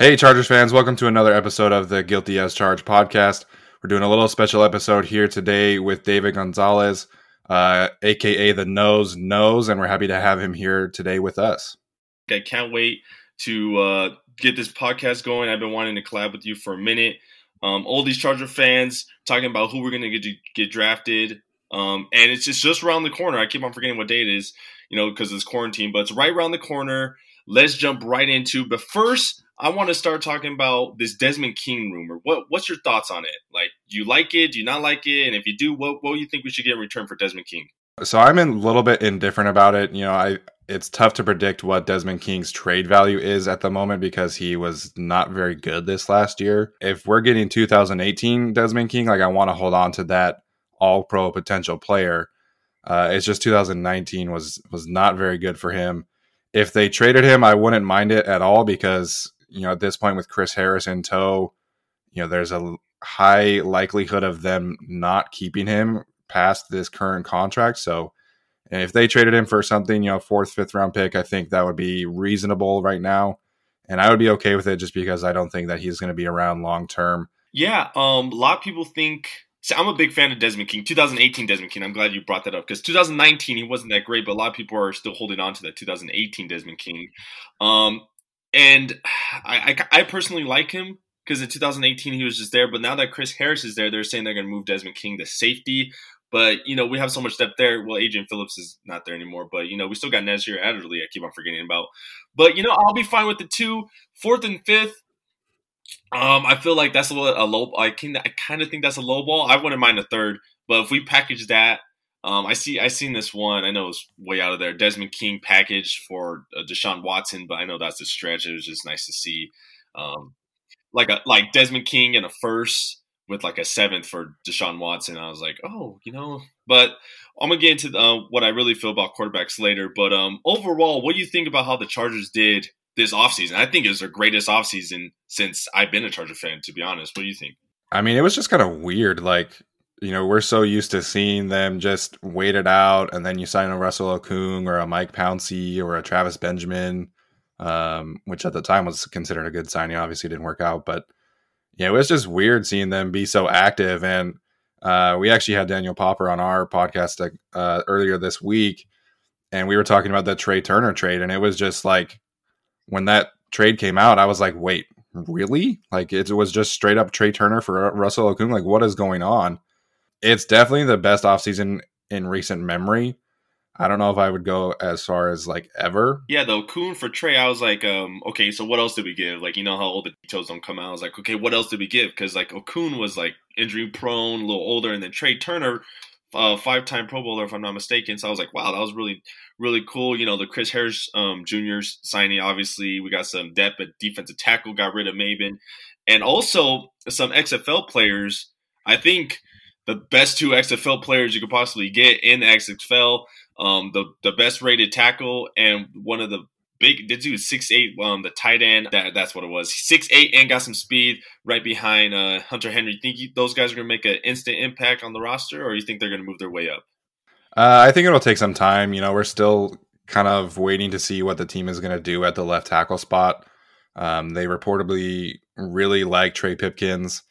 Hey, Chargers fans, welcome to another episode of the Guilty as Charged podcast. We're doing a little special episode here today with David Gonzales, uh, aka the Nose Knows, and we're happy to have him here today with us. I can't wait to uh, get this podcast going. I've been wanting to collab with you for a minute. Um, all these Charger fans talking about who we're going to get get drafted, um, and it's just just around the corner. I keep on forgetting what day it is, you know, because it's quarantine, but it's right around the corner. Let's jump right into. But first, I want to start talking about this Desmond King rumor. What what's your thoughts on it? Like, do you like it? Do you not like it? And if you do, what what do you think we should get in return for Desmond King? So I'm a little bit indifferent about it. You know, I it's tough to predict what Desmond King's trade value is at the moment because he was not very good this last year. If we're getting 2018 Desmond King, like I want to hold on to that all pro potential player. Uh, it's just 2019 was was not very good for him. If they traded him, I wouldn't mind it at all because you know, at this point with Chris Harris in tow, you know, there's a high likelihood of them not keeping him past this current contract. So, if they traded him for something, you know, fourth, fifth round pick, I think that would be reasonable right now. And I would be okay with it just because I don't think that he's going to be around long term. Yeah. Um, a lot of people think. See, I'm a big fan of Desmond King. 2018 Desmond King. I'm glad you brought that up because 2019 he wasn't that great, but a lot of people are still holding on to that 2018 Desmond King. Um, and I, I, I personally like him because in 2018 he was just there. But now that Chris Harris is there, they're saying they're going to move Desmond King to safety. But you know we have so much depth there. Well, Adrian Phillips is not there anymore, but you know we still got Nasir Adderley. I keep on forgetting about. But you know I'll be fine with the two, fourth and fifth. Um, I feel like that's a, little, a low. I can I kind of think that's a low ball. I wouldn't mind a third, but if we package that um, I see. I seen this one. I know it's way out of there. Desmond King package for uh, Deshaun Watson, but I know that's a stretch. It was just nice to see, um, like a like Desmond King in a first with like a seventh for Deshaun Watson. I was like, oh, you know. But I'm gonna get into uh, what I really feel about quarterbacks later. But um, overall, what do you think about how the Chargers did this offseason? I think it was their greatest offseason since I've been a Charger fan. To be honest, what do you think? I mean, it was just kind of weird. Like you know, we're so used to seeing them just wait it out, and then you sign a Russell Okung or a Mike Pouncey or a Travis Benjamin, um, which at the time was considered a good signing. Obviously, didn't work out, but yeah, it was just weird seeing them be so active. And uh, we actually had Daniel Popper on our podcast uh, earlier this week, and we were talking about the Trai Turner trade, and it was just like when that trade came out, I was like, wait, really? Like it was just straight up Trai Turner for Russell Okung. Like, what is going on? It's definitely the best offseason in recent memory. I don't know if I would go as far as like ever. Yeah, though Okung for Trai, I was like, um, okay, so what else did we give? Like, you know how all the details don't come out. I was like, okay, what else did we give? Because like Okung was like injury prone, a little older, and then Trai Turner, uh, five time Pro Bowler if I'm not mistaken. So I was like, wow, that was really really cool. You know, the Chris Harris um, Jr. signing. Obviously, we got some depth at defensive tackle. Got rid of Maven, and also some XFL players. I think the best two XFL players you could possibly get in XFL um, the the best rated tackle and one of the big did do six eight um the tight end that that's what it was six eight and got some speed right behind uh, Hunter Henry. Think you, those guys are gonna make an instant impact on the roster, or you think they're gonna move their way up? Uh, I think it'll take some time. You know, we're still kind of waiting to see what the team is gonna do at the left tackle spot. Um, they reportedly really like Trey Pipkins.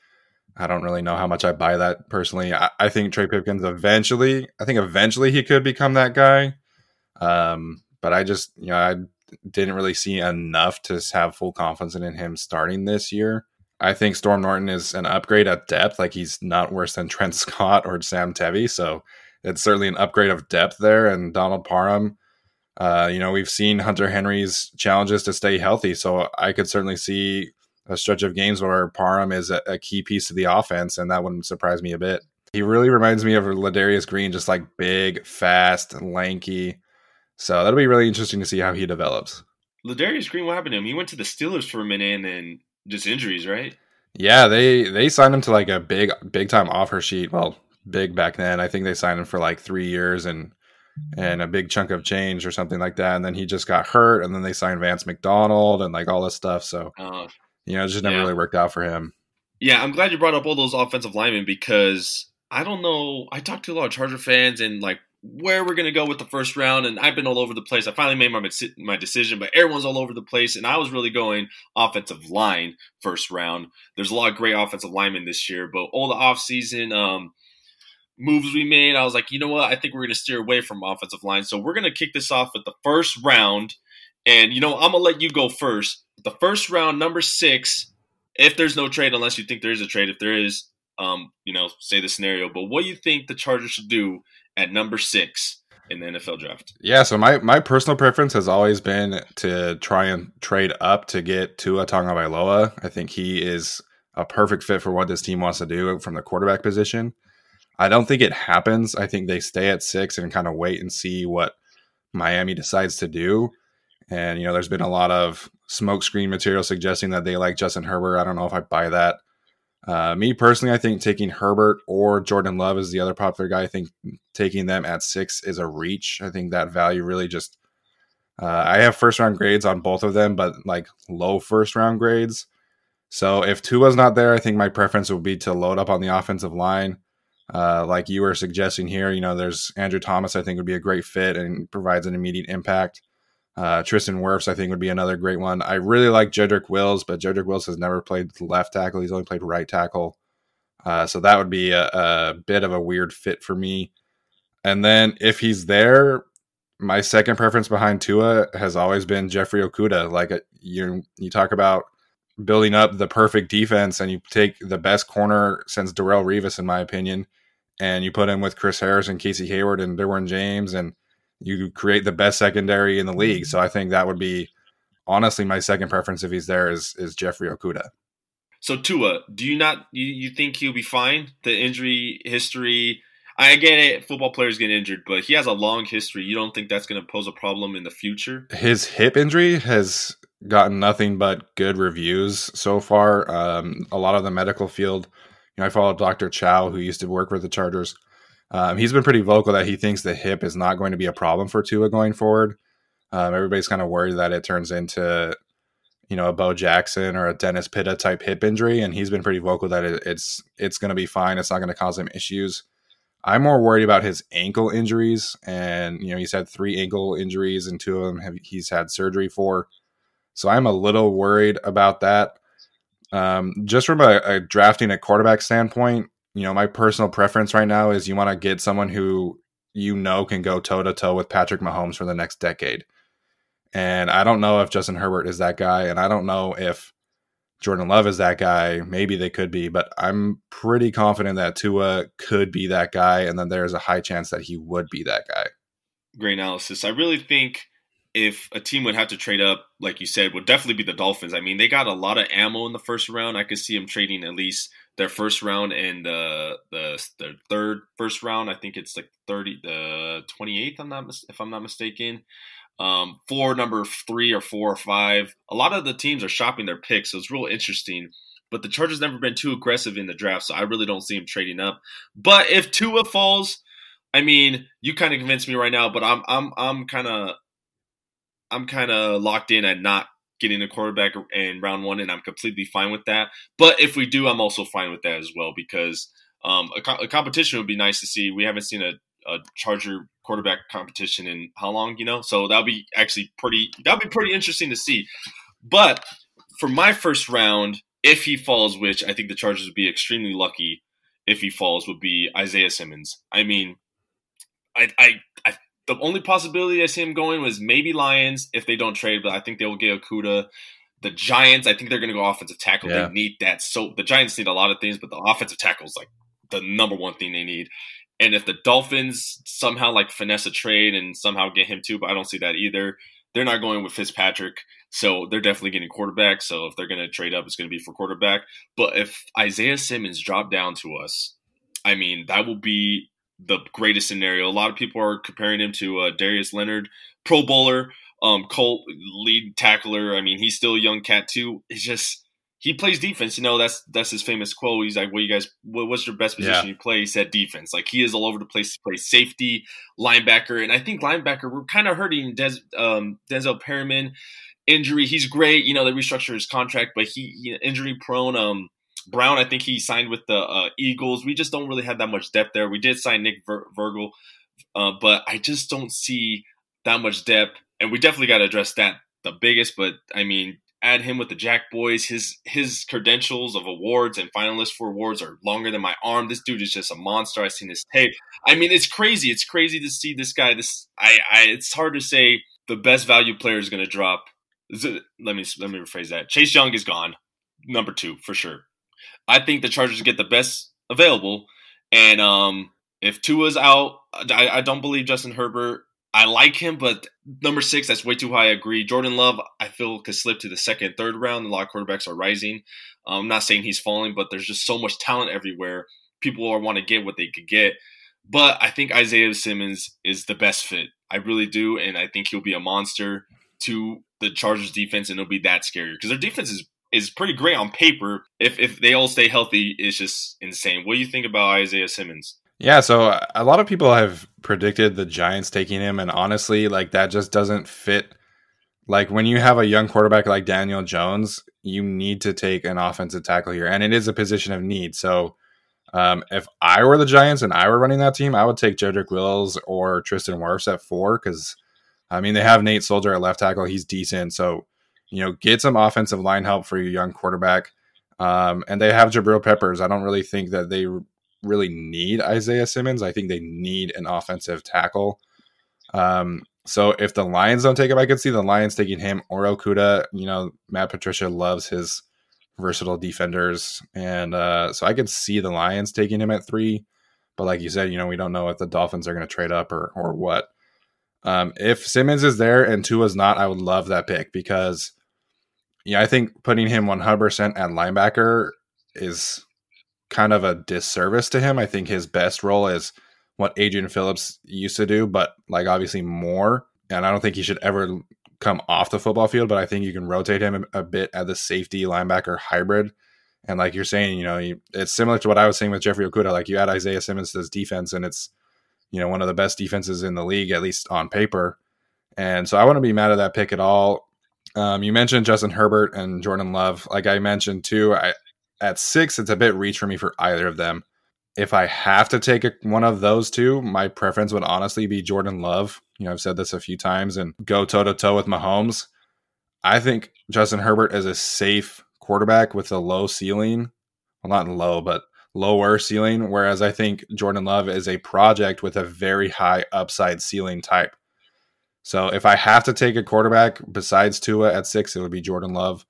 I don't really know how much I buy that personally. I, I, think Trey Pipkins eventually, I think eventually he could become that guy. Um, but I just, you know, I didn't really see enough to have full confidence in him starting this year. I think Storm Norton is an upgrade at depth. Like he's not worse than Trent Scott or Sam Tevi. So it's certainly an upgrade of depth there. And Donald Parham, uh, you know, we've seen Hunter Henry's challenges to stay healthy. So I could certainly see a stretch of games where Parham is a, a, key piece to the offense, and that wouldn't surprise me a bit. He really reminds me of Ladarius Green, just like big, fast, lanky. So that'll be really interesting to see how he develops. Ladarius Green, what happened to him? He went to the Steelers for a minute and then just injuries, right? Yeah, they they signed him to like a big big time offer sheet. Well, big back then. I think they signed him for like three years and and a big chunk of change or something like that. And then he just got hurt, and then they signed Vance McDonald and like all this stuff. So uh, you know, it just never yeah. really worked out for him. Yeah, I'm glad you brought up all those offensive linemen because I don't know. I talked to a lot of Charger fans and like where we're gonna go with the first round, and I've been all over the place. I finally made my my decision, but everyone's all over the place, and I was really going offensive line first round. There's a lot of great offensive linemen this year, but all the offseason um, moves we made, I was like, you know what? I think we're gonna steer away from offensive line, so we're gonna kick this off with the first round. And you know, I'm gonna let you go first the first round, number six, if there's no trade, unless you think there is a trade, if there is, um, you know, say the scenario. But what do you think the Chargers should do at number six in the NFL draft? Yeah, so my my personal preference has always been to try and trade up to get Tua Tagovailoa. I think he is a perfect fit for what this team wants to do from the quarterback position. I don't think it happens. I think they stay at six and kind of wait and see what Miami decides to do. And, you know, there's been a lot of smokescreen material suggesting that they like Justin Herbert. I don't know if I buy that. Uh, me personally, I think taking Herbert or Jordan Love is the other popular guy. I think taking them at six is a reach. I think that value really just. Uh, I have first round grades on both of them, but like low first round grades. So if Tua's not there, I think my preference would be to load up on the offensive line. Uh, like you were suggesting here, you know, there's Andrew Thomas, I think would be a great fit and provides an immediate impact. Uh, Tristan Wirfs, I think, would be another great one. I really like Jedrick Wills, but Jedrick Wills has never played left tackle. He's only played right tackle. Uh, so that would be a, a, bit of a weird fit for me. And then if he's there, my second preference behind Tua has always been Jeffrey Okudah. Like uh, you, you talk about building up the perfect defense, and you take the best corner since Darrelle Revis, in my opinion, and you put him with Chris Harris and Casey Hayward and Derwin James and you create the best secondary in the league. So I think that would be honestly my second preference if he's there is is Jeffrey Okudah. So Tua, do you not you, you think he'll be fine? The injury history, I get it. Football players get injured, but he has a long history. You don't think that's going to pose a problem in the future? His hip injury has gotten nothing but good reviews so far. Um, a lot of the medical field, you know, I follow Dr. Chao, who used to work with the Chargers. Um, he's been pretty vocal that he thinks the hip is not going to be a problem for Tua going forward. Um, everybody's kind of worried that it turns into, you know, a Bo Jackson or a Dennis Pitta type hip injury, and he's been pretty vocal that it, it's it's going to be fine. It's not going to cause him issues. I'm more worried about his ankle injuries, and you know, he's had three ankle injuries, and two of them have, he's had surgery for. So I'm a little worried about that. Um, just from a, a drafting a quarterback standpoint, you know, my personal preference right now is you want to get someone who you know can go toe to toe with Patrick Mahomes for the next decade. And I don't know if Justin Herbert is that guy, and I don't know if Jordan Love is that guy. Maybe they could be, but I'm pretty confident that Tua could be that guy, and then there's a high chance that he would be that guy. great analysis. I really think if a team would have to trade up, like you said, would definitely be the Dolphins. I mean, they got a lot of ammo in the first round. I could see them trading at least their first round and the the the third first round. I think it's like thirty the twenty eighth. I'm not if I'm not mistaken. Um, for number three or four or five. A lot of the teams are shopping their picks, so it's real interesting. But the Chargers never been too aggressive in the draft, so I really don't see them trading up. But if Tua falls, I mean, you kind of convinced me right now, but I'm I'm I'm kind of I'm kind of locked in at not getting a quarterback in round one, and I'm completely fine with that. But if we do, I'm also fine with that as well because um, a, co- a, competition would be nice to see. We haven't seen a, a, Charger quarterback competition in how long, you know? So that'll be actually pretty. That'll be pretty interesting to see. But for my first round, if he falls, which I think the Chargers would be extremely lucky if he falls, would be Isaiah Simmons. I mean, I, I, I the only possibility I see him going was maybe Lions if they don't trade, but I think they will get Okudah. The Giants, I think they're going to go offensive tackle. Yeah. They need that. So the Giants need a lot of things, but the offensive tackle is like the number one thing they need. And if the Dolphins somehow like finesse a trade and somehow get him too, but I don't see that either. They're not going with Fitzpatrick, so they're definitely getting quarterback. So if they're going to trade up, it's going to be for quarterback. But if Isaiah Simmons drop down to us, I mean that will be the greatest scenario. A lot of people are comparing him to uh, Darius Leonard, Pro Bowler, um, Colt lead tackler. I mean, he's still a young cat too. It's just he plays defense. You know, that's that's his famous quote. He's like, "What you guys? What, what's your best position yeah. you play?" He said defense. Like he is all over the place. He plays safety, linebacker, and I think linebacker. We're kind of hurting Des, um, Denzel Perryman injury. He's great. You know, they restructured his contract, but he, he injury prone. Um, Brown, I think he signed with the uh, Eagles. We just don't really have that much depth there. We did sign Nick Ver- Vigil, uh, but I just don't see that much depth. And we definitely got to address that the biggest. But I mean, add him with the Jack Boys. His his credentials of awards and finalists for awards are longer than my arm. This dude is just a monster. I've seen his tape. I mean, it's crazy. It's crazy to see this guy. This I, I it's hard to say the best value player is going to drop. Let me let me rephrase that. Chase Young is gone, number two for sure. I think the Chargers get the best available. And um, if Tua's out, I, I don't believe Justin Herbert. I like him, but number six, that's way too high. I agree. Jordan Love, I feel, could slip to the second, third round. A lot of quarterbacks are rising. I'm not saying he's falling, but there's just so much talent everywhere. People are want to get what they could get. But I think Isaiah Simmons is the best fit. I really do, and I think he'll be a monster to the Chargers defense, and it'll be that scary because their defense is is pretty great on paper. If if they all stay healthy, it's just insane. What do you think about Isaiah Simmons? Yeah, so a lot of people have predicted the Giants taking him, and honestly, like that just doesn't fit. Like when you have a young quarterback like Daniel Jones, you need to take an offensive tackle here, and it is a position of need. So, um, if I were the Giants and I were running that team, I would take Jedrick Wills or Tristan Wirfs at four because, I mean, they have Nate Solder at left tackle; he's decent. So you know, get some offensive line help for your young quarterback. Um, and they have Jabril Peppers. I don't really think that they really need Isaiah Simmons. I think they need an offensive tackle. Um, so if the Lions don't take him, I could see the Lions taking him or Okudah. You know, Matt Patricia loves his versatile defenders, and uh, so I could see the Lions taking him at three. But like you said, you know, we don't know if the Dolphins are going to trade up or or what. Um, if Simmons is there and Tua's not, I would love that pick because yeah, I think putting him 100% at linebacker is kind of a disservice to him. I think his best role is what Adrian Phillips used to do, but like obviously more. And I don't think he should ever come off the football field, but I think you can rotate him a, bit at the safety linebacker hybrid. And like you're saying, you know, you, it's similar to what I was saying with Jeffrey Okudah. Like you add Isaiah Simmons to this defense, and it's you know one of the best defenses in the league, at least on paper. And so I wouldn't be mad at that pick at all. Um, you mentioned Justin Herbert and Jordan Love. Like I mentioned too, I, at six, it's a bit reach for me for either of them. If I have to take a, one of those two, my preference would honestly be Jordan Love. You know, I've said this a few times and go toe to toe with Mahomes. I think Justin Herbert is a safe quarterback with a low ceiling. Well, not low, but lower ceiling. Whereas I think Jordan Love is a project with a very high upside ceiling type. So if I have to take a quarterback besides Tua at six, it would be Jordan Love.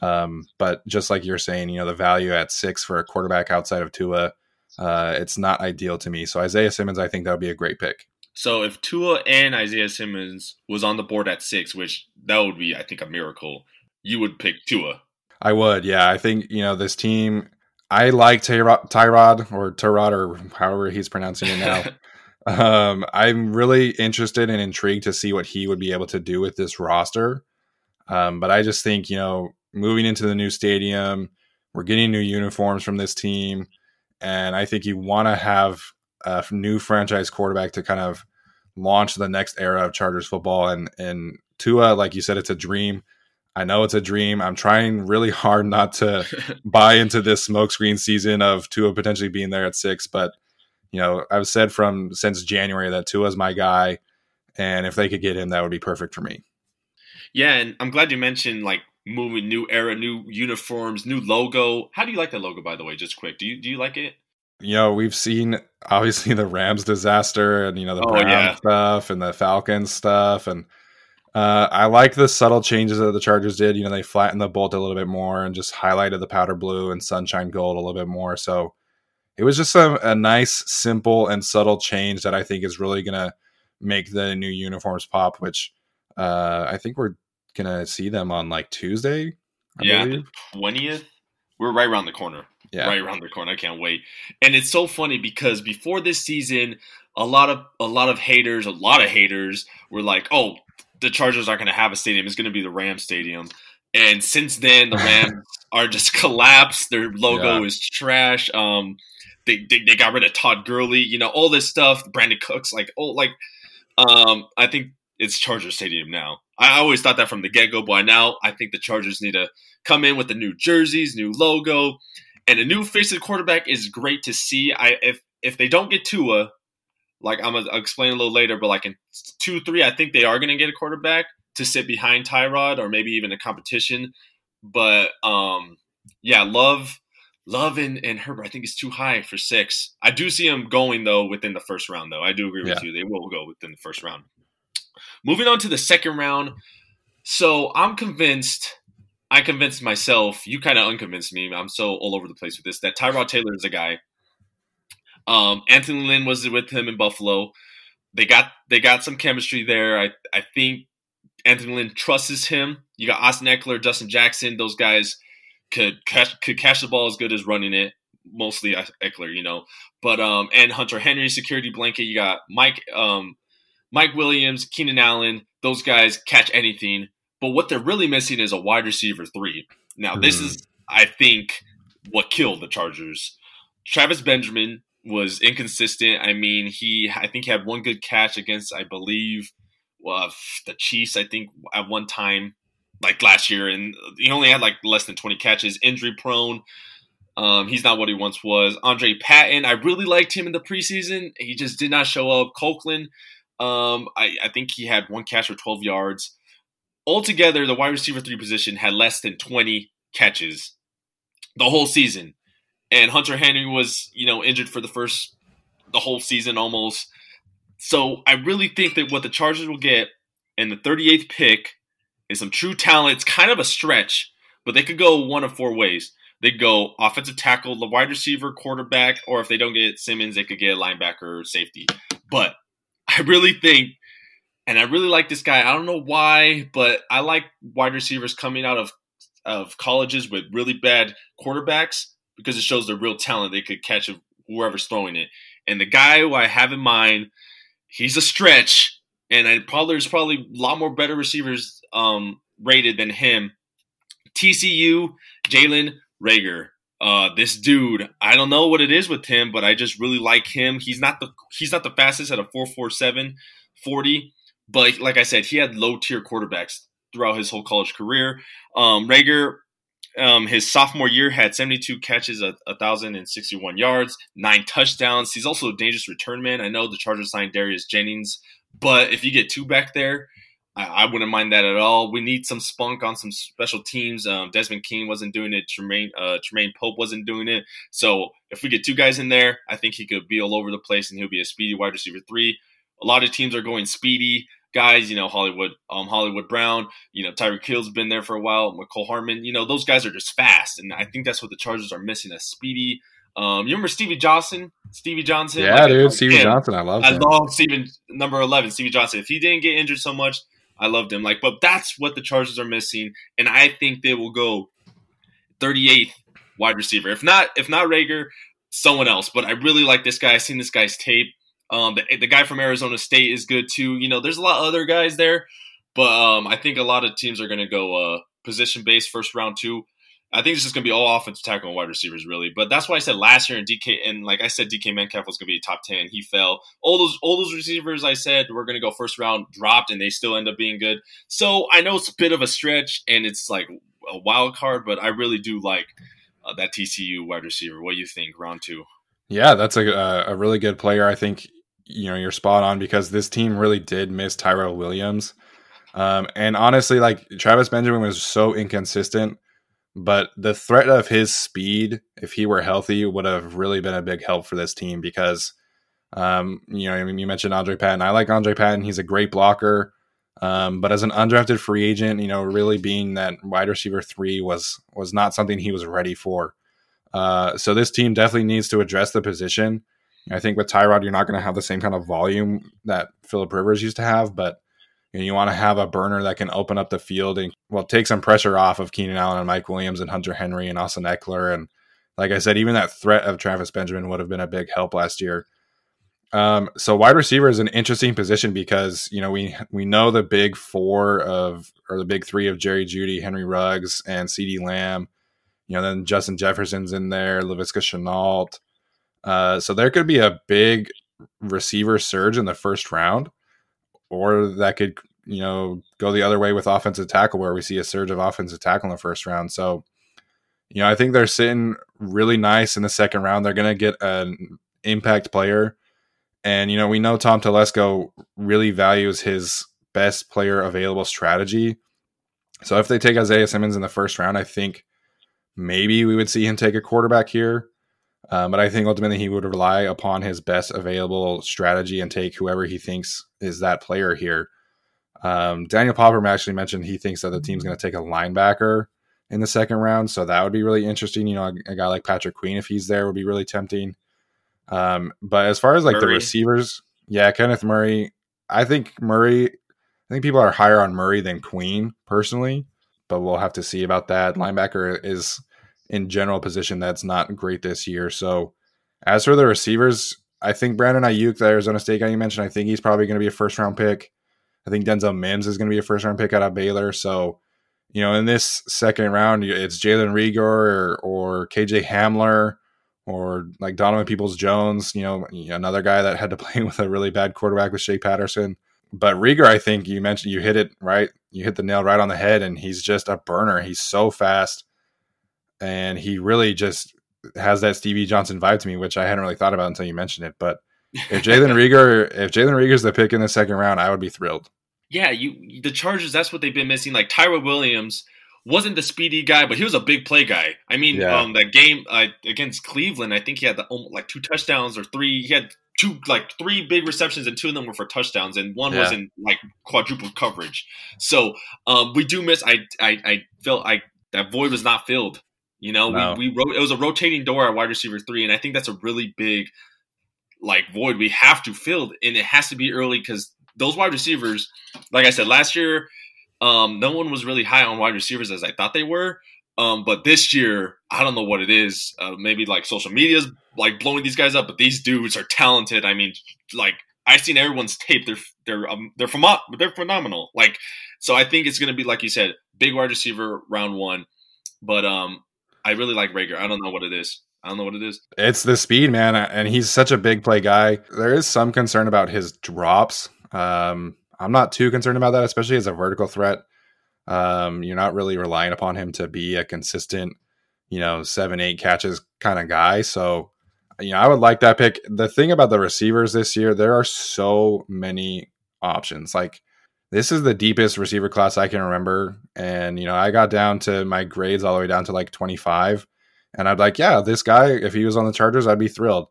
Um, but just like you're saying, you know, the value at six for a quarterback outside of Tua, uh, it's not ideal to me. So Isaiah Simmons, I think that would be a great pick. So if Tua and Isaiah Simmons was on the board at six, which that would be, I think, a miracle, you would pick Tua. I would, yeah. I think you know this team. I like Tyrod, Tyrod or Tyrod or however he's pronouncing it now. um, I'm really interested and intrigued to see what he would be able to do with this roster. Um, but I just think you know moving into the new stadium, we're getting new uniforms from this team, and I think you want to have a new franchise quarterback to kind of launch the next era of Chargers football. And and Tua, like you said, it's a dream. I know it's a dream. I'm trying really hard not to buy into this smokescreen season of Tua potentially being there at six, but you know, I've said from since January that Tua's my guy, and if they could get him, that would be perfect for me. Yeah, and I'm glad you mentioned like moving new era, new uniforms, new logo. How do you like that logo, by the way? Just quick, do you do you like it? You know, we've seen obviously the Rams disaster and you know the oh, Brown yeah. stuff and the Falcons stuff, and uh, I like the subtle changes that the Chargers did. You know, they flattened the bolt a little bit more and just highlighted the powder blue and sunshine gold a little bit more. So it was just a, a nice, simple, and subtle change that I think is really going to make the new uniforms pop. Which uh, I think we're gonna see them on like Tuesday. I yeah, twentieth. We're right around the corner. Yeah, right around the corner. I can't wait. And it's so funny because before this season, a lot of a lot of haters, a lot of haters were like, "Oh, the Chargers aren't going to have a stadium. It's going to be the Ram Stadium." And since then, the Rams are just collapsed. Their logo yeah. is trash. Um, they, they they got rid of Todd Gurley. You know all this stuff. Brandin Cooks, like oh, like um, I think it's Charger Stadium now. I always thought that from the get go, but now I think the Chargers need to come in with the new jerseys, new logo, and a new face of the quarterback is great to see. I if if they don't get Tua, like I'm gonna explain a little later, but like in two three, I think they are gonna get a quarterback to sit behind Tyrod or maybe even a competition. But um, yeah, love. Love and, and Herbert, I think is too high for six. I do see him going though within the first round, though. I do agree with yeah. you; they will go within the first round. Moving on to the second round. So I'm convinced. I convinced myself. You kind of unconvinced me. I'm so all over the place with this. That Tyrod Taylor is a guy. Um, Anthony Lynn was with him in Buffalo. They got they got some chemistry there. I I think Anthony Lynn trusts him. You got Austin Ekeler, Justin Jackson. Those guys could catch could catch the ball as good as running it. Mostly Ekeler, you know. But um and Hunter Henry security blanket. You got Mike um Mike Williams, Keenan Allen, those guys catch anything. But what they're really missing is a wide receiver three. Now, this hmm. is, I think, what killed the Chargers. Travis Benjamin was inconsistent. I mean, he, I think, had one good catch against, I believe, uh, the Chiefs. I think at one time, like last year, and he only had like less than twenty catches. Injury prone. Um, he's not what he once was. Andre Patton, I really liked him in the preseason. He just did not show up. Copeland, um, I, I think he had one catch for 12 yards. Altogether, the wide receiver three position had less than 20 catches the whole season. And Hunter Henry was, you know, injured for the first, the whole season almost. So I really think that what the Chargers will get in the 38th pick is some true talent. It's kind of a stretch, but they could go one of four ways. They go offensive tackle, the wide receiver, quarterback, or if they don't get Simmons, they could get a linebacker or safety. But I really think, and I really like this guy. I don't know why, but I like wide receivers coming out of of colleges with really bad quarterbacks because it shows their real talent. They could catch whoever's throwing it. And the guy who I have in mind, he's a stretch, and I probably there's probably a lot more better receivers um, rated than him. TCU, Jalen Reagor. Uh, this dude, I don't know what it is with him, but I just really like him. He's not the he's not the fastest at a 4.47 40, but like I said, he had low tier quarterbacks throughout his whole college career. Um, Reagor, um, his sophomore year had 72 catches, a, 1,061 yards, nine touchdowns. He's also a dangerous return man. I know the Chargers signed Darius Jennings, but if you get two back there, I, I, wouldn't mind that at all. We need some spunk on some special teams. Um, Desmond King wasn't doing it. Tremaine uh, Tremaine Pope wasn't doing it. So if we get two guys in there, I think he could be all over the place and he'll be a speedy wide receiver three. A lot of teams are going speedy guys. You know Hollywood, um, Hollywood Brown. You know Tyreek Hill's been there for a while. Mecole Hardman. You know those guys are just fast, and I think that's what the Chargers are missing—a speedy Um, you remember Stevie Johnson? Stevie Johnson? Yeah, Like, dude, Stevie. Johnson, I love I him. love Steven number eleven, Stevie Johnson. If he didn't get injured so much, I loved him. Like, but that's what the Chargers are missing, and I think they will go 38th wide receiver. If not, if not Reagor, someone else. But I really like this guy. I've seen this guy's tape. Um, the, the guy from Arizona State is good too. You know, there's a lot of other guys there, but um, I think a lot of teams are going to go uh, position based first round too. I think it's just going to be all offensive tackle and wide receivers, really. But that's why I said last year in DK, and like I said, DK Metcalf was going to be top ten. He fell. All those all those receivers I said were going to go first round dropped, and they still end up being good. So I know it's a bit of a stretch, and it's like a wild card, but I really do like uh, that TCU wide receiver. What do you think, round two? Yeah, that's a a really good player. I think you know you're spot on because this team really did miss Tyrell Williams, um, and honestly, like Travis Benjamin was so inconsistent. But the threat of his speed, if he were healthy, would have really been a big help for this team because, um, you know, I mean, you mentioned Andre Patton. I like Andre Patton. He's a great blocker. Um, but as an undrafted free agent, you know, really being that wide receiver three was was not something he was ready for. Uh, so this team definitely needs to address the position. I think with Tyrod, you're not going to have the same kind of volume that Philip Rivers used to have, but know, you want to have a burner that can open up the field and well take some pressure off of Keenan Allen and Mike Williams and Hunter Henry and Austin Ekeler and like I said, even that threat of Travis Benjamin would have been a big help last year. Um, so wide receiver is an interesting position because you know we we know the big four of or the big three of Jerry Jeudy, Henry Ruggs, and CeeDee Lamb. You know, then Justin Jefferson's in there, Laviska Shenault. Uh, so there could be a big receiver surge in the first round, or that could you know go the other way with offensive tackle, where we see a surge of offensive tackle in the first round. So, you know, I think they're sitting really nice in the second round. They're going to get an impact player, and you know we know Tom Telesco really values his best player available strategy. So if they take Isaiah Simmons in the first round, I think maybe we would see him take a quarterback here. Um, but I think ultimately he would rely upon his best available strategy and take whoever he thinks is that player here. Um, Daniel Popper actually mentioned he thinks that the team's going to take a linebacker in the second round, so that would be really interesting. You know, a, a guy like Patrick Queen, if he's there, would be really tempting. Um, but as far as like the receivers, yeah, Kenneth Murray, I think Murray, I think people are higher on Murray than Queen personally, but we'll have to see about that. Linebacker is in general position that's not great this year. So as for the receivers, I think Brandon Aiyuk, the Arizona State guy you mentioned, I think he's probably going to be a first round pick. I think Denzel Mims is going to be a first round pick out of Baylor. So, you know, in this second round, it's Jalen Reagor or, or KJ Hamler or like Donovan Peoples Jones, you know, another guy that had to play with a really bad quarterback with Shea Patterson. But Reagor, I think you mentioned you hit it right. You hit the nail right on the head, and he's just a burner. He's so fast, and he really just has that Stevie Johnson vibe to me, which I hadn't really thought about until you mentioned it. But if Jalen Reagor, if Jalen Reagor's the pick in the second round, I would be thrilled. Yeah, you the Chargers. That's what they've been missing. Like Tyra Williams wasn't the speedy guy, but he was a big play guy. I mean, Yeah. um, that game uh, against Cleveland, I think he had the, um, like two touchdowns or three. He had two like three big receptions, and two of them were for touchdowns, and one was in like quadruple coverage. So um, we do miss. I I I felt I that void was not filled. You know, No. we we wrote it was a rotating door at wide receiver three, and I think that's a really big like void we have to fill, and it has to be early because those wide receivers, like I said last year, um, no one was really high on wide receivers as I thought they were. Um, but this year, I don't know what it is. Uh, maybe like social media's like blowing these guys up, but these dudes are talented. I mean, like I've seen everyone's tape. They're they're um, they're they're phenomenal. Like so, I think it's gonna be like you said, big wide receiver round one. But um, I really like Reagor. I don't know what it is. I don't know what it is. It's the speed, man, and he's such a big play guy. There is some concern about his drops. Um, I'm not too concerned about that, especially as a vertical threat. Um, you're not really relying upon him to be a consistent, you know, seven, eight catches kind of guy. So, you know, I would like that pick. The thing about the receivers this year, there are so many options. Like, this is the deepest receiver class I can remember. And, you know, I got down to my grades all the way down to like 25. And I'd like, yeah, this guy, if he was on the Chargers, I'd be thrilled.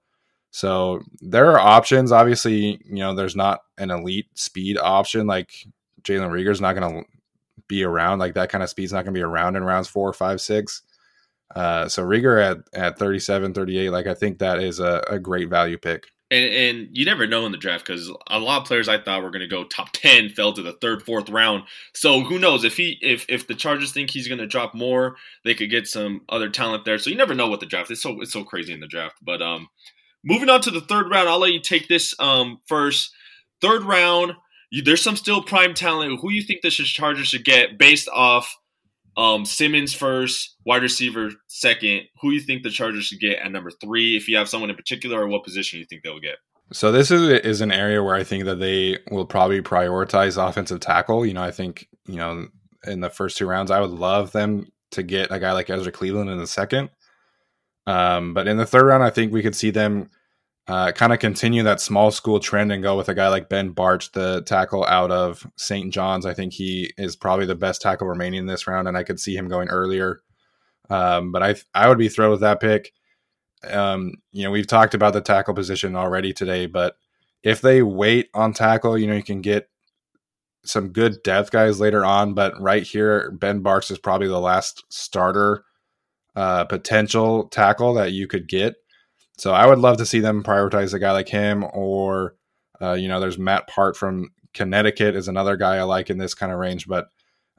So there are options. Obviously, you know, there's not an elite speed option. Like Jalen Reagor's not going to be around. Like that kind of speed's not going to be around in rounds four, five, six. Uh, so Reagor at, at 37, 38, like I think that is a, a great value pick. And, and you never know in the draft because a lot of players I thought were going to go top ten fell to the third, fourth round. So who knows if he if if the Chargers think he's going to drop more, they could get some other talent there. So you never know what the draft is. So it's so crazy in the draft. But um, moving on to the third round, I'll let you take this um first. Third round, you, there's some still prime talent. Who you think the Chargers should get based off um, Simmons first, wide receiver second. Who you think the Chargers should get at number three? If you have someone in particular, or what position you think they'll get? So this is is an area where I think that they will probably prioritize offensive tackle. You know, I think you know in the first two rounds, I would love them to get a guy like Ezra Cleveland in the second. Um, but in the third round, I think we could see them uh, kind of continue that small school trend and go with a guy like Ben Bartch, the tackle out of St. John's. I think he is probably the best tackle remaining in this round, and I could see him going earlier. Um, but I I would be thrilled with that pick. Um, you know, we've talked about the tackle position already today, but if they wait on tackle, you know, you can get some good depth guys later on. But right here, Ben Bartch is probably the last starter uh, potential tackle that you could get. So I would love to see them prioritize a guy like him, or uh, you know, there's Matt Peart from Connecticut is another guy I like in this kind of range. But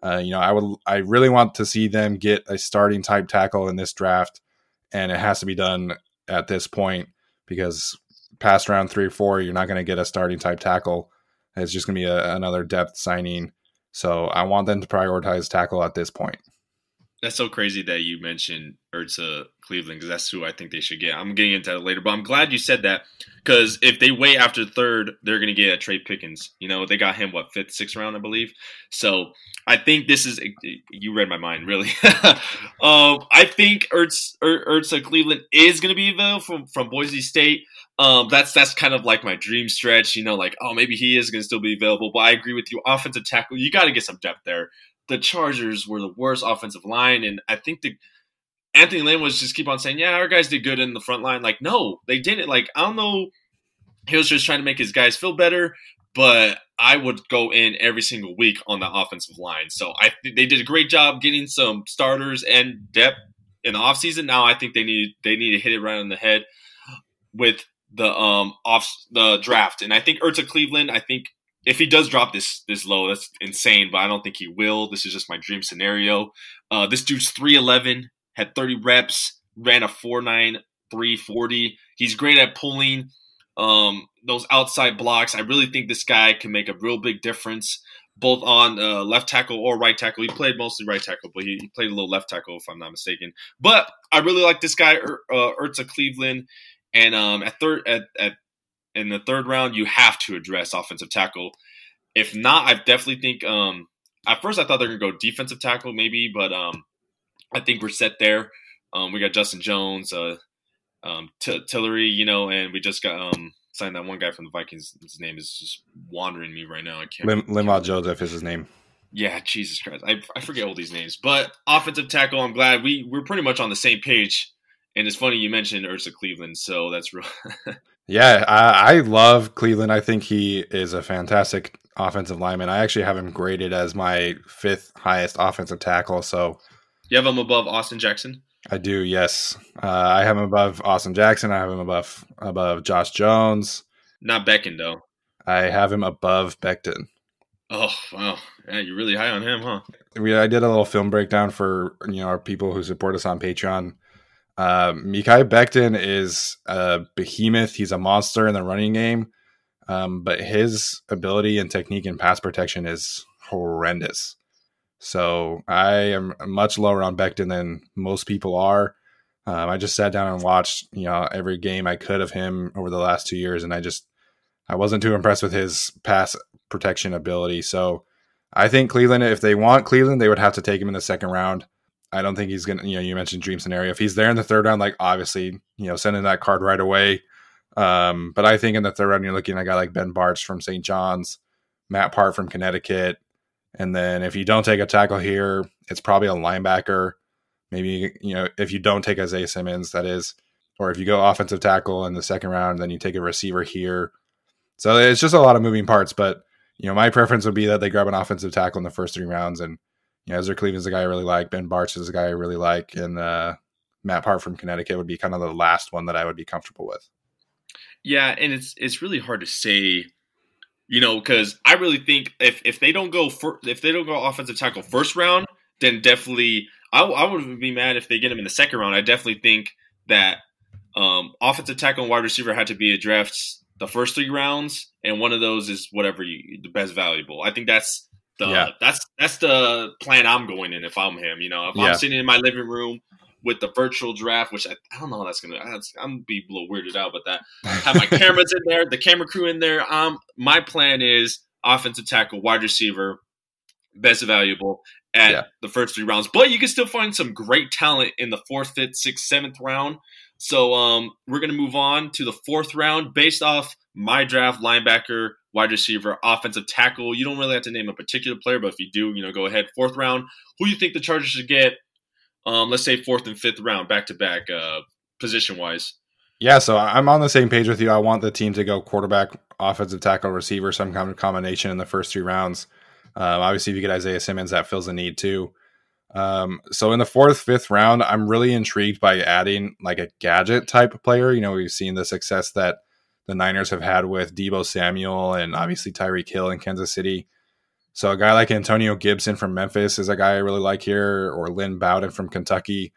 uh, you know, I would I really want to see them get a starting type tackle in this draft, and it has to be done at this point because past round three or four, you're not going to get a starting type tackle. It's just going to be a, another depth signing. So I want them to prioritize tackle at this point that's so crazy that you mentioned Ezra Cleveland because that's who I think they should get. I'm getting into that later, but I'm glad you said that because if they wait after third, they're going to get a Trey Pickens. You know, they got him what fifth, sixth round, I believe. So I think this is you read my mind really. um, I think Ertz Ezra Cleveland is going to be available from from Boise State. Um, that's that's kind of like my dream stretch. You know, like oh maybe he is going to still be available. But I agree with you. Offensive tackle, you got to get some depth there the Chargers were the worst offensive line, and I think the Anthony Lynn was just keep on saying, "Yeah, our guys did good in the front line." Like, no, they didn't. Like, I don't know. He was just trying to make his guys feel better, but I would go in every single week on the offensive line. So I they did a great job getting some starters and depth in the offseason. Now I think they need they need to hit it right on the head with the um off the draft. And I think Ezra Cleveland, I think if he does drop this this low, that's insane. But I don't think he will. This is just my dream scenario. Uh, this dude's three eleven, had thirty reps, ran a four nine three forty. He's great at pulling um, those outside blocks. I really think this guy can make a real big difference, both on uh, left tackle or right tackle. He played mostly right tackle, but he, he, played a little left tackle if I'm not mistaken. But I really like this guy, uh, Ezra Cleveland. And um, at third, at, at in the third round, you have to address offensive tackle. If not, I definitely think. Um, at first, I thought they're gonna go defensive tackle, maybe, but um, I think we're set there. Um, we got Justin Jones, uh, um, T- Tillery, you know, and we just got um signed that one guy from the Vikings. His name is just wandering me right now. I can't. Lim- Linval Joseph is his name. Yeah, Jesus Christ, I, I forget all these names. But offensive tackle, I'm glad we we're pretty much on the same page. And it's funny you mentioned Ezra Cleveland, so that's real. Yeah, I, I, love Cleveland. I think he is a fantastic offensive lineman. I actually have him graded as my fifth highest offensive tackle. So you have him above Austin Jackson. I do. Yes, uh, I have him above Austin Jackson. I have him above above Josh Jones. Not Becton though. I have him above Becton. Oh wow, yeah, you're really high on him, huh? We I did a little film breakdown for you know our people who support us on Patreon uh, Mekhi Becton is a behemoth. He's a monster in the running game, um, but his ability and technique in pass protection is horrendous. So I am much lower on Becton than most people are. Um, I just sat down and watched, you know, every game I could of him over the last two years, and I just I wasn't too impressed with his pass protection ability. So I think Cleveland, if they want Cleveland, they would have to take him in the second round. I don't think he's gonna. You know, you mentioned dream scenario. If he's there in the third round, like obviously, you know, sending that card right away. Um, but I think in the third round, you're looking at a guy like Ben Bartch from St. John's, Matt Peart from Connecticut, and then if you don't take a tackle here, it's probably a linebacker. Maybe you know if you don't take Isaiah Simmons, that is, or if you go offensive tackle in the second round, then you take a receiver here. So it's just a lot of moving parts. But you know, my preference would be that they grab an offensive tackle in the first three rounds and you know, Ezra Cleveland's a guy I really like. Ben Bartch is a guy I really like, and uh, Matt Peart from Connecticut would be kind of the last one that I would be comfortable with. Yeah, and it's it's really hard to say, you know, because I really think if if they don't go for, if they don't go offensive tackle first round, then definitely I, I would be mad if they get him in the second round. I definitely think that um, offensive tackle and wide receiver had to be addressed the first three rounds, and one of those is whatever you the best valuable. I think that's the yeah. that's that's the plan I'm going in if I'm him. You know, if yeah. I'm sitting in my living room with the virtual draft, which I, I don't know how that's gonna. I'm gonna be a little weirded out about that. Have my cameras in there, the camera crew in there. Um, my plan is offensive tackle, wide receiver, best valuable at yeah. the first three rounds. But you can still find some great talent in the fourth, fifth, sixth, seventh round. So um, we're gonna move on to the fourth round based off my draft linebacker, wide receiver, offensive tackle. You don't really have to name a particular player, but if you do, you know, go ahead. Fourth round, who you think the Chargers should get? Um, let's say fourth and fifth round, back to back, uh, position wise. Yeah, so I'm on the same page with you. I want the team to go quarterback, offensive tackle, receiver, some kind of combination in the first three rounds. Um, obviously, if you get Isaiah Simmons, that fills a need too. Um, so in the fourth, fifth round, I'm really intrigued by adding like a gadget type player. You know, we've seen the success that the Niners have had with Deebo Samuel and obviously Tyreek Hill in Kansas City. So a guy like Antonio Gibson from Memphis is a guy I really like here, or Lynn Bowden from Kentucky.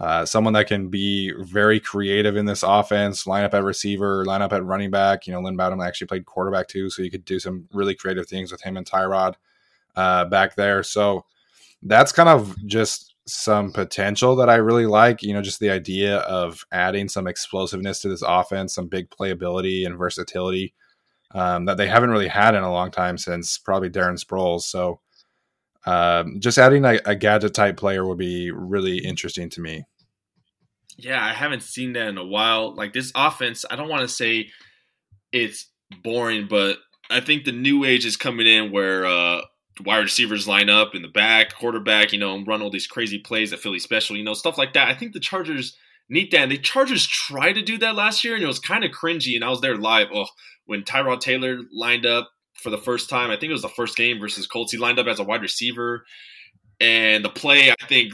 Uh, someone that can be very creative in this offense, line up at receiver, line up at running back. You know, Lynn Bowden actually played quarterback too, so you could do some really creative things with him and Tyrod uh, back there. So that's kind of just some potential that I really like. You know, just the idea of adding some explosiveness to this offense, some big playability and versatility um, that they haven't really had in a long time since probably Darren Sproles. So, um, just adding a, a gadget type player would be really interesting to me. Yeah, I haven't seen that in a while. Like this offense, I don't want to say it's boring, but I think the new age is coming in where uh, wide receivers line up in the back, quarterback, you know, and run all these crazy plays that Philly special, you know, stuff like that. I think the Chargers need that. And the Chargers tried to do that last year, and it was kind of cringy. And I was there live. Oh, when Tyrod Taylor lined up for the first time, I think it was the first game versus Colts. He lined up as a wide receiver, and the play, I think,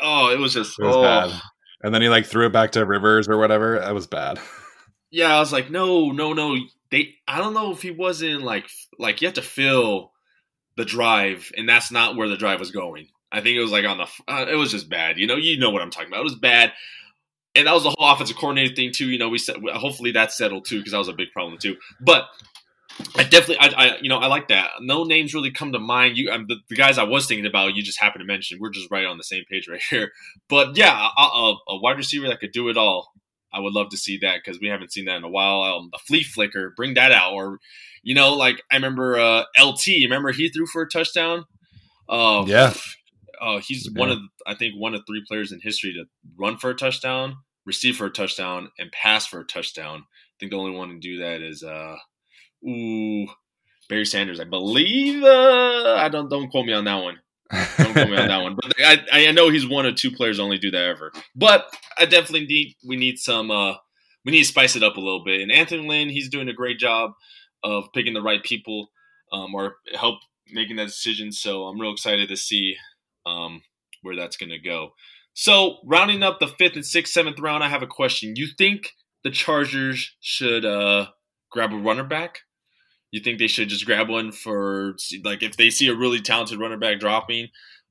oh, it was just it was oh. bad. And then he like threw it back to Rivers or whatever. That was bad. Yeah, I was like, no, no, no. They, I don't know if he wasn't like, like you have to feel the drive, and that's not where the drive was going. I think it was like on the. Uh, it was just bad. You know, you know what I'm talking about. It was bad, and that was the whole offensive coordinator thing too. You know, we said hopefully that's settled too because that was a big problem too. But I definitely, I, I, you know, I like that. No names really come to mind. You, um, the, the, guys I was thinking about, you just happen to mention. We're just right on the same page right here. But yeah, a, a, a wide receiver that could do it all. I would love to see that because we haven't seen that in a while. Um, the flea flicker, bring that out, or you know, like I remember uh, LT. Remember he threw for a touchdown. Uh, yeah. Uh, he's yeah. one of I think one of three players in history to run for a touchdown, receive for a touchdown, and pass for a touchdown. I think the only one to do that is uh, ooh, Barry Sanders, I believe. Uh, I don't don't quote me on that one. Don't quote me on that one. But I, I know he's one of two players only do that ever. But I definitely need we need some uh we need to spice it up a little bit. And Anthony Lynn, he's doing a great job of picking the right people um, or help making that decision. So I'm real excited to see um, where that's going to go. So rounding up the fifth and sixth, seventh round, I have a question. You think the Chargers should uh, grab a runner back? You think they should just grab one for like if they see a really talented runner back dropping,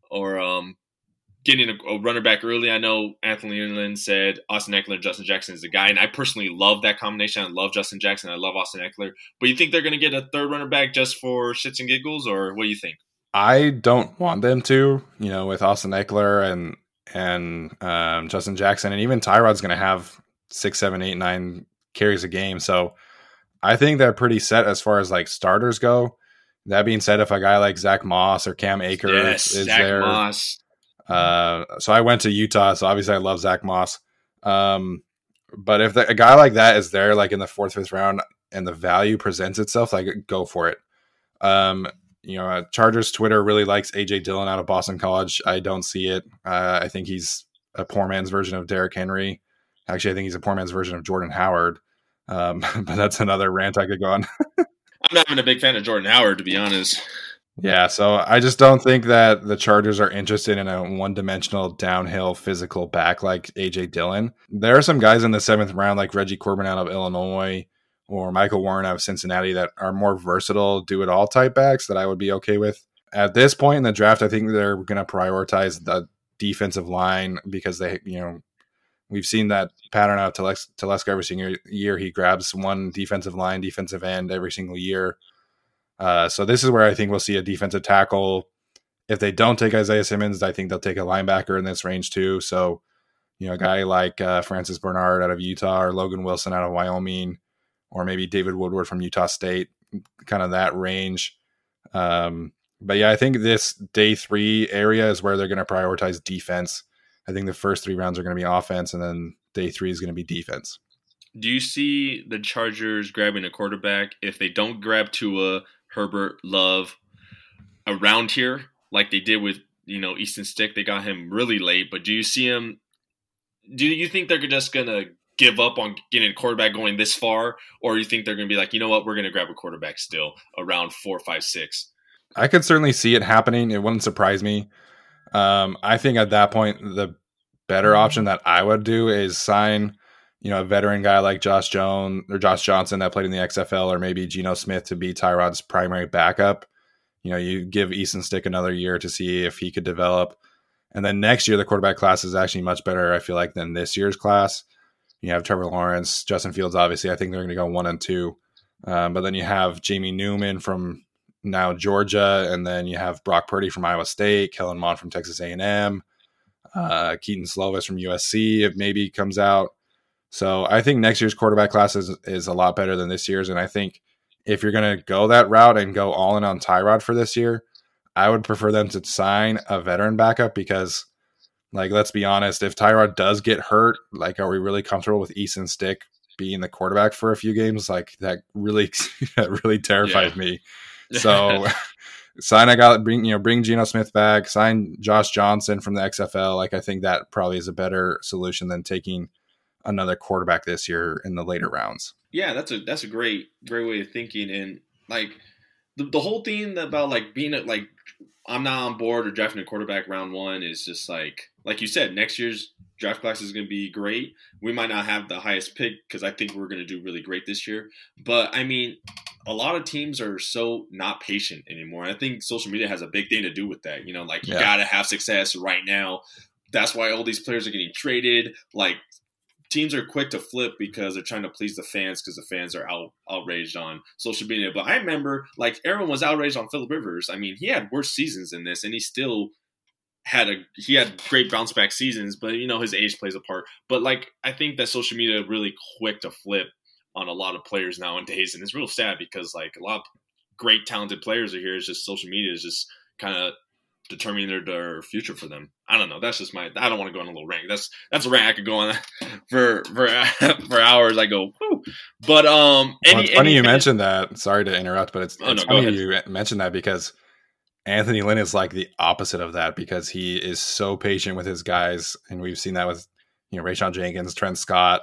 or um, getting a, a, runner back early. I know Anthony Lynn said Austin Ekeler and Justin Jackson is the guy, and I personally love that combination. I love Justin Jackson. I love Austin Ekeler. But you think they're going to get a third runner back just for shits and giggles, or what do you think? I don't want them to. You know, with Austin Ekeler and and um, Justin Jackson, and even Tyrod's going to have six, seven, eight, nine carries a game. So I think they're pretty set as far as like starters go. That being said, if a guy like Zach Moss or Cam Akers yes, is Zach there, Moss. Uh, so I went to Utah, so obviously I love Zach Moss. Um, but if the, a guy like that is there, like in the fourth, fifth round, and the value presents itself, like go for it. Um, you know, uh, Chargers Twitter really likes AJ Dillon out of Boston College. I don't see it. Uh, I think he's a poor man's version of Derrick Henry. Actually, I think he's a poor man's version of Jordan Howard. Um, but that's another rant I could go on. I'm not even a big fan of Jordan Howard, to be honest. Yeah, so I just don't think that the Chargers are interested in a one dimensional downhill physical back like AJ Dillon. There are some guys in the seventh round, like Reggie Corbin out of Illinois or Michael Warren out of Cincinnati, that are more versatile, do it all type backs that I would be okay with. At this point in the draft, I think they're going to prioritize the defensive line because they, you know, we've seen that pattern out of Telesco every single year. He grabs one defensive line, defensive end every single year uh, so this is where I think we'll see a defensive tackle. If they don't take Isaiah Simmons, I think they'll take a linebacker in this range too. So, you know, a guy like uh, Francis Bernard out of Utah or Logan Wilson out of Wyoming, or maybe David Woodward from Utah State, kind of that range. Um, but yeah, I think this day three area is where they're going to prioritize defense. I think the first three rounds are going to be offense, and then day three is going to be defense. Do you see the Chargers grabbing a quarterback if they don't grab Tua? Herbert, Love around here, like they did with you know Easton Stick. They got him really late, but do you see him? Do you think they're just gonna give up on getting a quarterback going this far, or you think they're gonna be like, you know what, we're gonna grab a quarterback still around four, five, six? I could certainly see it happening. It wouldn't surprise me. Um, I think at that point, the better option that I would do is sign you know, a veteran guy like Josh Jones or Josh Johnson that played in the XFL, or maybe Geno Smith to be Tyrod's primary backup. You know, you give Easton Stick another year to see if he could develop. And then next year, the quarterback class is actually much better, I feel like, than this year's class. You have Trevor Lawrence, Justin Fields, obviously. I think they're going to go one and two. Um, but then you have Jamie Newman from now Georgia, and then you have Brock Purdy from Iowa State, Kellen Mond from Texas A&M, uh, Kedon Slovis from USC, if maybe comes out. So I think next year's quarterback class is, is a lot better than this year's. And I think if you're going to go that route and go all in on Tyrod for this year, I would prefer them to sign a veteran backup because, like, let's be honest, if Tyrod does get hurt, like, are we really comfortable with Easton Stick being the quarterback for a few games? Like, that really, that really terrifies yeah. me. So, sign a guy, bring you know, bring Geno Smith back, sign Josh Johnson from the XFL. Like, I think that probably is a better solution than taking another quarterback this year in the later rounds. Yeah, that's a that's a great great way of thinking, and like the, the whole thing about like being a, like I'm not on board or drafting a quarterback round one is just like like you said, next year's draft class is going to be great. We might not have the highest pick because I think we're going to do really great this year, but I mean. A lot of teams are so not patient anymore. I think social media has a big thing to do with that. You know, like you yeah. got to have success right now. That's why all these players are getting traded. Like teams are quick to flip because they're trying to please the fans because the fans are out, outraged on social media. But I remember like everyone was outraged on Philip Rivers. I mean, he had worse seasons than this, and he still had a he had great bounce back seasons. But you know his age plays a part. But like I think that social media really quick to flip on a lot of players nowadays, and it's real sad because like a lot of great talented players are here. It's just social media is just kind of determining their, their future for them. I don't know. That's just my. I don't want to go on a little rant. That's that's a rant I could go on for for for hours. I go, Whew. but um. Any, well, it's funny any, you mentioned that. Sorry to interrupt, but it's, oh, it's no, funny you mentioned that because Anthony Lynn is like the opposite of that because he is so patient with his guys, and we've seen that with you know Rayshawn Jenkins, Trent Scott.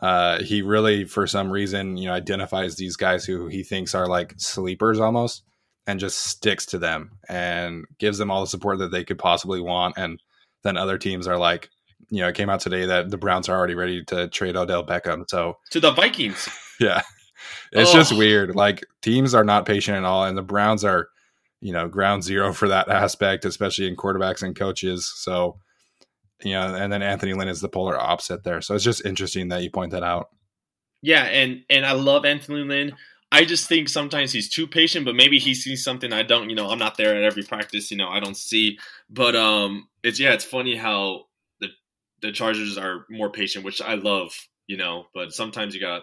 Uh, he really, for some reason, you know, identifies these guys who he thinks are like sleepers almost and just sticks to them and gives them all the support that they could possibly want. And then other teams are like, you know, it came out today that the Browns are already ready to trade Odell Beckham. So to the Vikings. yeah. It's oh. just weird. Like teams are not patient at all. And the Browns are, you know, ground zero for that aspect, especially in quarterbacks and coaches. So, you know, and then Anthony Lynn is the polar opposite there. So it's just interesting that you point that out. Yeah, and and I love Anthony Lynn. I just think sometimes he's too patient, but maybe he sees something I don't. You know, I'm not there at every practice. You know, I don't see. But um, it's yeah, it's funny how the the Chargers are more patient, which I love. You know, but sometimes you got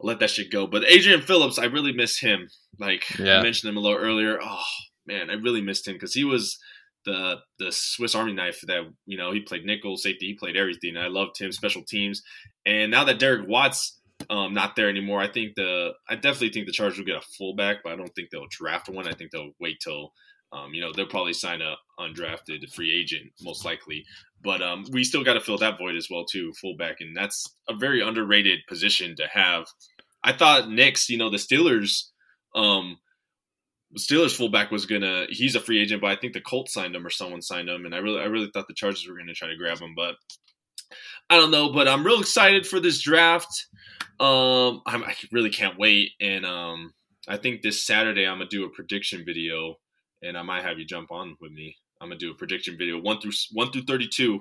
let that shit go. But Adrian Phillips, I really miss him. Like yeah. I mentioned him a little earlier. Oh man, I really missed him because he was the the Swiss Army knife that you know he played nickel safety, he played everything. I loved him, special teams, and now that Derek Watt's um, not there anymore. I think the I definitely think the Chargers will get a fullback, but I don't think they'll draft one. I think they'll wait till um, you know they'll probably sign a undrafted free agent most likely. But um, we still got to fill that void as well too, fullback, and that's a very underrated position to have. I thought next, you know, the Steelers um, Steelers fullback was gonna. He's a free agent, but I think the Colts signed him or someone signed him, and I really, I really thought the Chargers were gonna try to grab him, but I don't know. But I'm real excited for this draft. Um, I'm, I really can't wait, and um, I think this Saturday I'm gonna do a prediction video, and I might have you jump on with me. I'm gonna do a prediction video one through one through 32,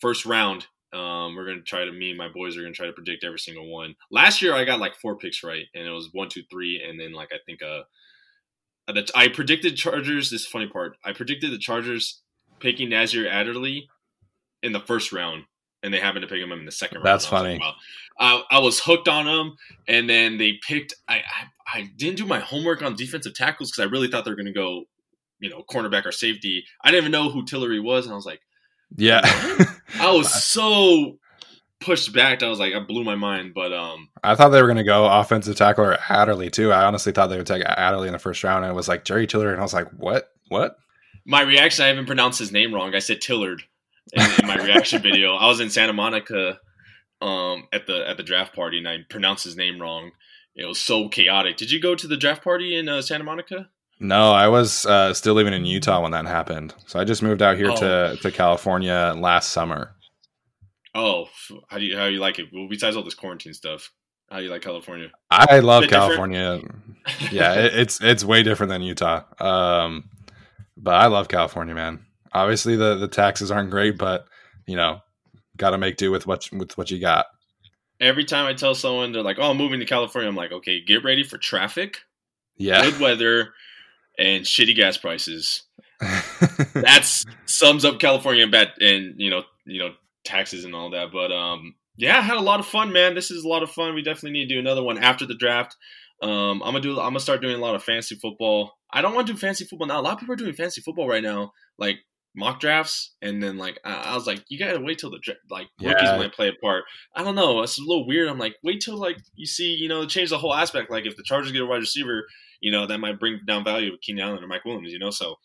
first round. Um, we're gonna try to me and my boys are gonna try to predict every single one. Last year I got like four picks right, and it was one, two, three, and then like I think uh, I predicted Chargers. This funny part, I predicted the Chargers picking Nasir Adderley in the first round, and they happened to pick him in the second round. That's funny. Like, wow. I, I, was hooked on him, and then they picked. I I, I didn't do my homework on defensive tackles because I really thought they were going to go, you know, cornerback or safety. I didn't even know who Tillery was, and I was like, yeah, I was so pushed back. I was like, I blew my mind. But um, I thought they were going to go offensive tackle or Adderley too. I honestly thought they would take Adderley in the first round, and it was like Jerry Tillery, and I was like, what, what? My reaction, I even pronounced his name wrong. I said Tillard in, in my reaction video. I was in Santa Monica um, at the at the draft party, and I pronounced his name wrong. It was so chaotic. Did you go to the draft party in uh, Santa Monica? No, I was uh, still living in Utah when that happened. So I just moved out here oh. to to California last summer. Oh, how do you how do you like it? Well, besides all this quarantine stuff, how do you like California? I love California. yeah, it, it's it's way different than Utah. Um, but I love California, man. Obviously, the the taxes aren't great, but you know, got to make do with what with what you got. Every time I tell someone they're like, "Oh, I'm moving to California," I'm like, "Okay, get ready for traffic, yeah, good weather, and shitty gas prices." That's sums up California and bad, and you know, you know, taxes and all that. But um, yeah, I had a lot of fun, man. This is a lot of fun. We definitely need to do another one after the draft. Um, I'm gonna do. I'm gonna start doing a lot of fancy football. I don't want to do fancy football now. A lot of people are doing fancy football right now, like mock drafts, and then like I, I was like, you gotta wait till the like rookies yeah. might play a part. I don't know. It's a little weird. I'm like, wait till like you see, you know, change the whole aspect. Like if the Chargers get a wide receiver, you know, that might bring down value of Keenan Allen or Mike Williams. You know, so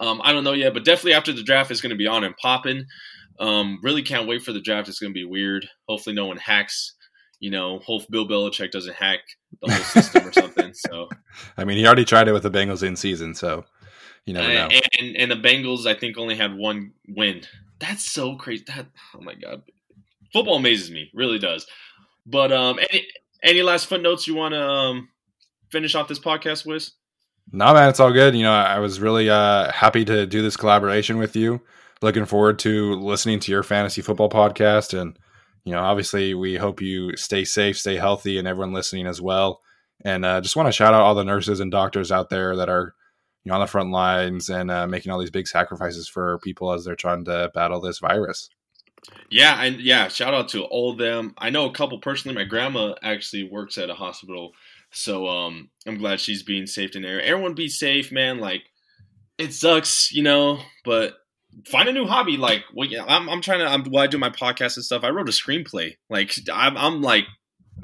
um, I don't know yet, but definitely after the draft is going to be on and popping. Um, really can't wait for the draft. It's going to be weird. Hopefully, no one hacks. You know, hope Bill Belichick doesn't hack the whole system or something. So, I mean, he already tried it with the Bengals in season, so you never know. And, and the Bengals, I think, only had one win. That's so crazy. That oh my god, football amazes me, really does. But um, any any last footnotes you want to um finish off this podcast with? No, man, it's all good. You know, I was really uh happy to do this collaboration with you looking forward to listening to your fantasy football podcast. And, you know, obviously, we hope you stay safe, stay healthy, and everyone listening as well. And uh, just want to shout out all the nurses and doctors out there that are, you know, on the front lines and uh, making all these big sacrifices for people as they're trying to battle this virus. Yeah, and yeah, shout out to all of them. I know a couple personally. My grandma actually works at a hospital, so um, I'm glad she's being safe in there. Everyone be safe, man. Like it sucks, you know, but find a new hobby. Like, well, yeah, I'm, I'm trying to, I'm, while I do my podcast and stuff, I wrote a screenplay. Like, I'm, I'm like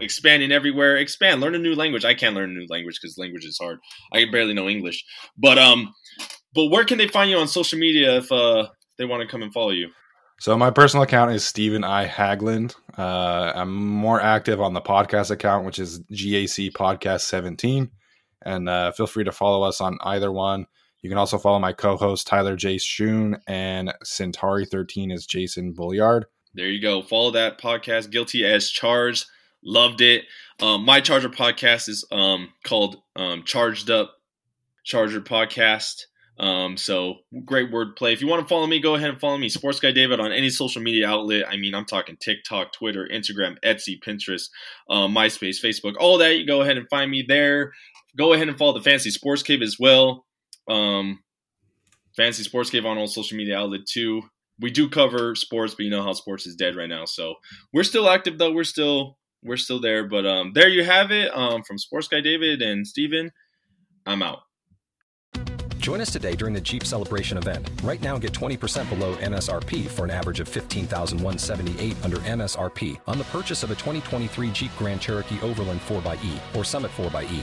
expanding everywhere. Expand, learn a new language. I can't learn a new language because language is hard. I barely know English. But, um, but where can they find you on social media if, uh, they want to come and follow you? So my personal account is Steven I Hagland. Uh, I'm more active on the podcast account, which is GAC Podcast 17. And uh, feel free to follow us on either one. You can also follow my co-host Tyler J. Schoon and Centauri 13 is Jason Bulliard. There you go. Follow that podcast, Guilty as Charged. Loved it. Um, my Charger podcast is um, called um, Charged Up Charger Podcast. Um, so great wordplay. If you want to follow me, go ahead and follow me, Sports Guy David, on any social media outlet. I mean, I'm talking TikTok, Twitter, Instagram, Etsy, Pinterest, um, MySpace, Facebook, all that. You go ahead and find me there. Go ahead and follow the Fancy Sports Cave as well. Um, Fantasy Sports Cave on all social media outlet too. We do cover sports, but you know how sports is dead right now. So we're still active though. We're still we're still there. But um, there you have it. Um, from Sports Guy David and Steven, I'm out. Join us today during the Jeep Celebration event. Right now, get 20% below MSRP for an average of 15178 under MSRP on the purchase of a 2023 Jeep Grand Cherokee Overland 4xE or Summit 4xE.